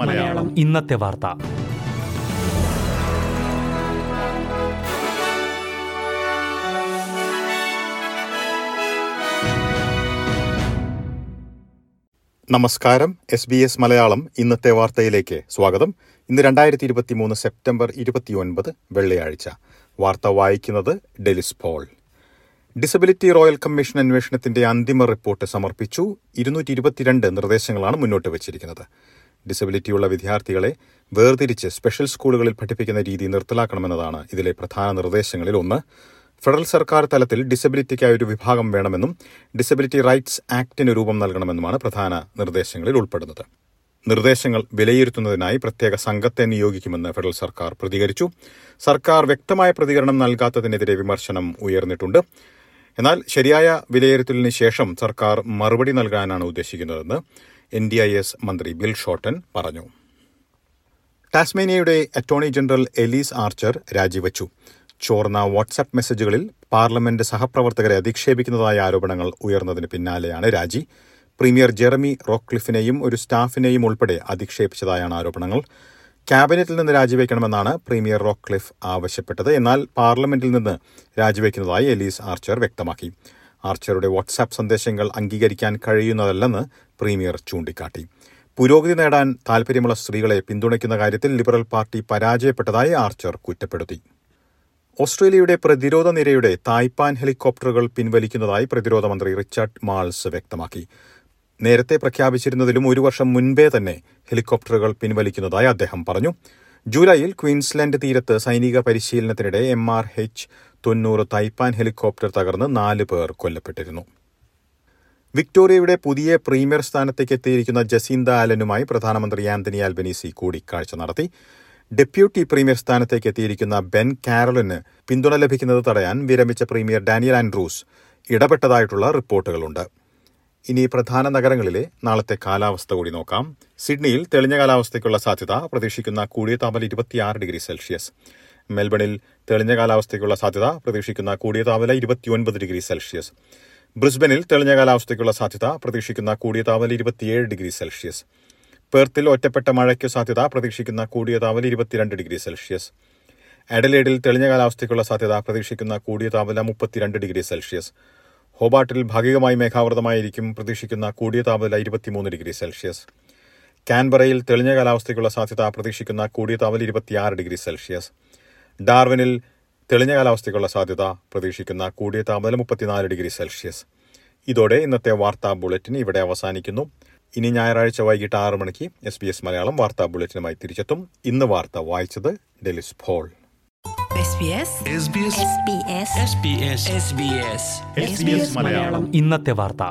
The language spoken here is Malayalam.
മലയാളം. ഇന്നത്തെ വാർത്ത. നമസ്കാരം. എസ് ബി എസ് മലയാളം ഇന്നത്തെ വാർത്തയിലേക്ക് സ്വാഗതം. ഇന്ന് രണ്ടായിരത്തി ഇരുപത്തി മൂന്ന് സെപ്റ്റംബർ ഇരുപത്തിയൊൻപത് വെള്ളിയാഴ്ച. വാർത്ത വായിക്കുന്നത് Delys Paul. Disability royal commission അന്വേഷണത്തിന്റെ അന്തിമ റിപ്പോർട്ട് സമർപ്പിച്ചു. ഇരുന്നൂറ്റി ഇരുപത്തിരണ്ട് നിർദ്ദേശങ്ങളാണ് മുന്നോട്ട് വച്ചിരിക്കുന്നത്. ഡിസബിലിറ്റിയുള്ള വിദ്യാർത്ഥികളെ വേർതിരിച്ച് സ്പെഷ്യൽ സ്കൂളുകളിൽ പഠിപ്പിക്കുന്ന രീതി നിർത്തലാക്കണമെന്നതാണ് ഇതിലെ പ്രധാന നിർദ്ദേശങ്ങളിൽ ഒന്ന്. ഫെഡറൽ സർക്കാർ തലത്തിൽ ഡിസബിലിറ്റിക്കായി ഒരു വിഭാഗം വേണമെന്നും ഡിസബിലിറ്റി റൈറ്റ്സ് ആക്ടിന് രൂപം നൽകണമെന്നുമാണ് പ്രധാന നിർദ്ദേശങ്ങളിൽ ഉൾപ്പെടുന്നത്. നിർദ്ദേശങ്ങൾ വിലയിരുത്തുന്നതിനായി പ്രത്യേക സംഘത്തെ നിയോഗിക്കുമെന്ന് ഫെഡറൽ സർക്കാർ പ്രതികരിച്ചു. സർക്കാർ വ്യക്തമായ പ്രതികരണം നൽകാത്തതിനെതിരെ വിമർശനം ഉയർന്നിട്ടുണ്ട്. എന്നാൽ ശരിയായ വിലയിരുത്തലിന് ശേഷം സർക്കാർ മറുപടി നൽകാനാണ് ഉദ്ദേശിക്കുന്നതെന്ന് എൻ ഡി ഐ എസ് മന്ത്രി ബിൽ ഷോട്ടൻ പറഞ്ഞു. ടാസ്മേനിയയുടെ അറ്റോർണി ജനറൽ എലീസ് ആർച്ചർ രാജിവച്ചു. ചോർന്ന വാട്സാപ്പ് മെസ്സേജുകളിൽ പാർലമെന്റ് സഹപ്രവർത്തകരെ അധിക്ഷേപിക്കുന്നതായ ആരോപണങ്ങൾ ഉയർന്നതിന് പിന്നാലെയാണ് രാജി. പ്രീമിയർ ജെറമി റോക്ലിഫിനെയും ഒരു സ്റ്റാഫിനെയും ഉൾപ്പെടെ അധിക്ഷേപിച്ചതായാണ് ആരോപണങ്ങൾ. ക്യാബിനറ്റിൽ നിന്ന് രാജിവെക്കണമെന്നാണ് പ്രീമിയർ റോക്ലിഫ് ആവശ്യപ്പെട്ടത്. എന്നാൽ പാർലമെന്റിൽ നിന്ന് രാജിവെക്കുന്നതായി എലീസ് ആർച്ചർ വ്യക്തമാക്കി. ആർച്ചറുടെ വാട്സാപ്പ് സന്ദേശങ്ങൾ അംഗീകരിക്കാൻ കഴിയുന്നതല്ലെന്ന് പ്രീമിയർ ചൂണ്ടിക്കാട്ടി. പുരോഗതി നേടാൻ താൽപര്യമുള്ള സ്ത്രീകളെ പിന്തുണയ്ക്കുന്ന കാര്യത്തിൽ ലിബറൽ പാർട്ടി പരാജയപ്പെട്ടതായി ആർച്ചർ കുറ്റപ്പെടുത്തി. ഓസ്ട്രേലിയയുടെ പ്രതിരോധ നിരയുടെ തായ്പാൻ ഹെലികോപ്റ്ററുകൾ പിൻവലിക്കുന്നതായി പ്രതിരോധ മന്ത്രി റിച്ചാർഡ് മാൾസ് വ്യക്തമാക്കി. നേരത്തെ പ്രഖ്യാപിച്ചിരുന്നതിലും ഒരു വർഷം മുൻപേ തന്നെ ഹെലികോപ്റ്ററുകൾ പിൻവലിക്കുന്നതായി അദ്ദേഹം പറഞ്ഞു. ജൂലൈയിൽ ക്വീൻസ്ലാൻഡ് തീരത്ത് സൈനിക പരിശീലനത്തിനിടെ എം ആർ എച്ച് തൊണ്ണൂറ് തൈപ്പാൻ ഹെലികോപ്റ്റർ തകർന്ന് നാല് പേർ കൊല്ലപ്പെട്ടിരുന്നു. വിക്ടോറിയയുടെ പുതിയ പ്രീമിയർ സ്ഥാനത്തേക്ക് എത്തിയിരിക്കുന്ന ജസീന്ത ആലനുമായി പ്രധാനമന്ത്രി ആന്റണി ആൽബനീസി കൂടിക്കാഴ്ച നടത്തി. ഡെപ്യൂട്ടി പ്രീമിയർ സ്ഥാനത്തേക്ക് എത്തിയിരിക്കുന്ന ബെൻ കാരലിന് പിന്തുണ ലഭിക്കുന്നത് തടയാൻ വിരമിച്ച പ്രീമിയർ ഡാനിയൽ ആൻഡ്രൂസ് ഇടപെട്ടതായിട്ടുള്ള റിപ്പോർട്ടുകളുണ്ട്. ഇനി പ്രധാന നഗരങ്ങളിലെ നാളത്തെ കാലാവസ്ഥ കൂടി നോക്കാം. സിഡ്നിയിൽ തെളിഞ്ഞ കാലാവസ്ഥയ്ക്കുള്ള സാധ്യത പ്രതീക്ഷിക്കുന്ന കൂടിയ താപനില ഇരുപത്തിയാറ് ഡിഗ്രി സെൽഷ്യസ്. മെൽബണിൽ തെളിഞ്ഞ കാലാവസ്ഥയ്ക്കുള്ള സാധ്യത പ്രതീക്ഷിക്കുന്ന കൂടിയ താപനില ഇരുപത്തിയൊൻപത് ഡിഗ്രി സെൽഷ്യസ്. ബ്രിസ്ബനിൽ തെളിഞ്ഞ കാലാവസ്ഥയ്ക്കുള്ള സാധ്യത പ്രതീക്ഷിക്കുന്ന കൂടിയ താപനില ഇരുപത്തിയേഴ് ഡിഗ്രി സെൽഷ്യസ്. പെർത്തിൽ ഒറ്റപ്പെട്ട മഴയ്ക്ക് സാധ്യത പ്രതീക്ഷിക്കുന്ന കൂടിയ താപനില ഇരുപത്തിരണ്ട് ഡിഗ്രി സെൽഷ്യസ്. അഡലേഡിൽ തെളിഞ്ഞ കാലാവസ്ഥയ്ക്കുള്ള സാധ്യത പ്രതീക്ഷിക്കുന്ന കൂടിയ താപനില മുപ്പത്തിരണ്ട് ഡിഗ്രി സെൽഷ്യസ്. ഹോബാട്ടിൽ ഭാഗികമായി മേഘാവൃതമായിരിക്കും പ്രതീക്ഷിക്കുന്ന കൂടിയ താപനില ഇരുപത്തിമൂന്ന് ഡിഗ്രി സെൽഷ്യസ്. കാൻബറയിൽ തെളിഞ്ഞ കാലാവസ്ഥയ്ക്കുള്ള സാധ്യത പ്രതീക്ഷിക്കുന്ന കൂടിയ താപനില ഇരുപത്തിയാറ് ഡിഗ്രി സെൽഷ്യസ്. ഡാർവിനിൽ തെളിഞ്ഞ കാലാവസ്ഥയ്ക്കുള്ള സാധ്യത പ്രതീക്ഷിക്കുന്ന കൂടിയ താപനില മുപ്പത്തിനാല് ഡിഗ്രി സെൽഷ്യസ്. ഇതോടെ ഇന്നത്തെ വാർത്താ ബുള്ളറ്റിൻ ഇവിടെ അവസാനിക്കുന്നു. ഇനി ഞായറാഴ്ച വൈകിട്ട് ആറ് മണിക്ക് എസ് ബി എസ് മലയാളം വാർത്താ ബുള്ളറ്റിനുമായി തിരിച്ചെത്തും. ഇന്ന് വാർത്ത വായിച്ചത് ഡെലിസ് ഫോൾ ഇന്നത്തെ വാർത്ത.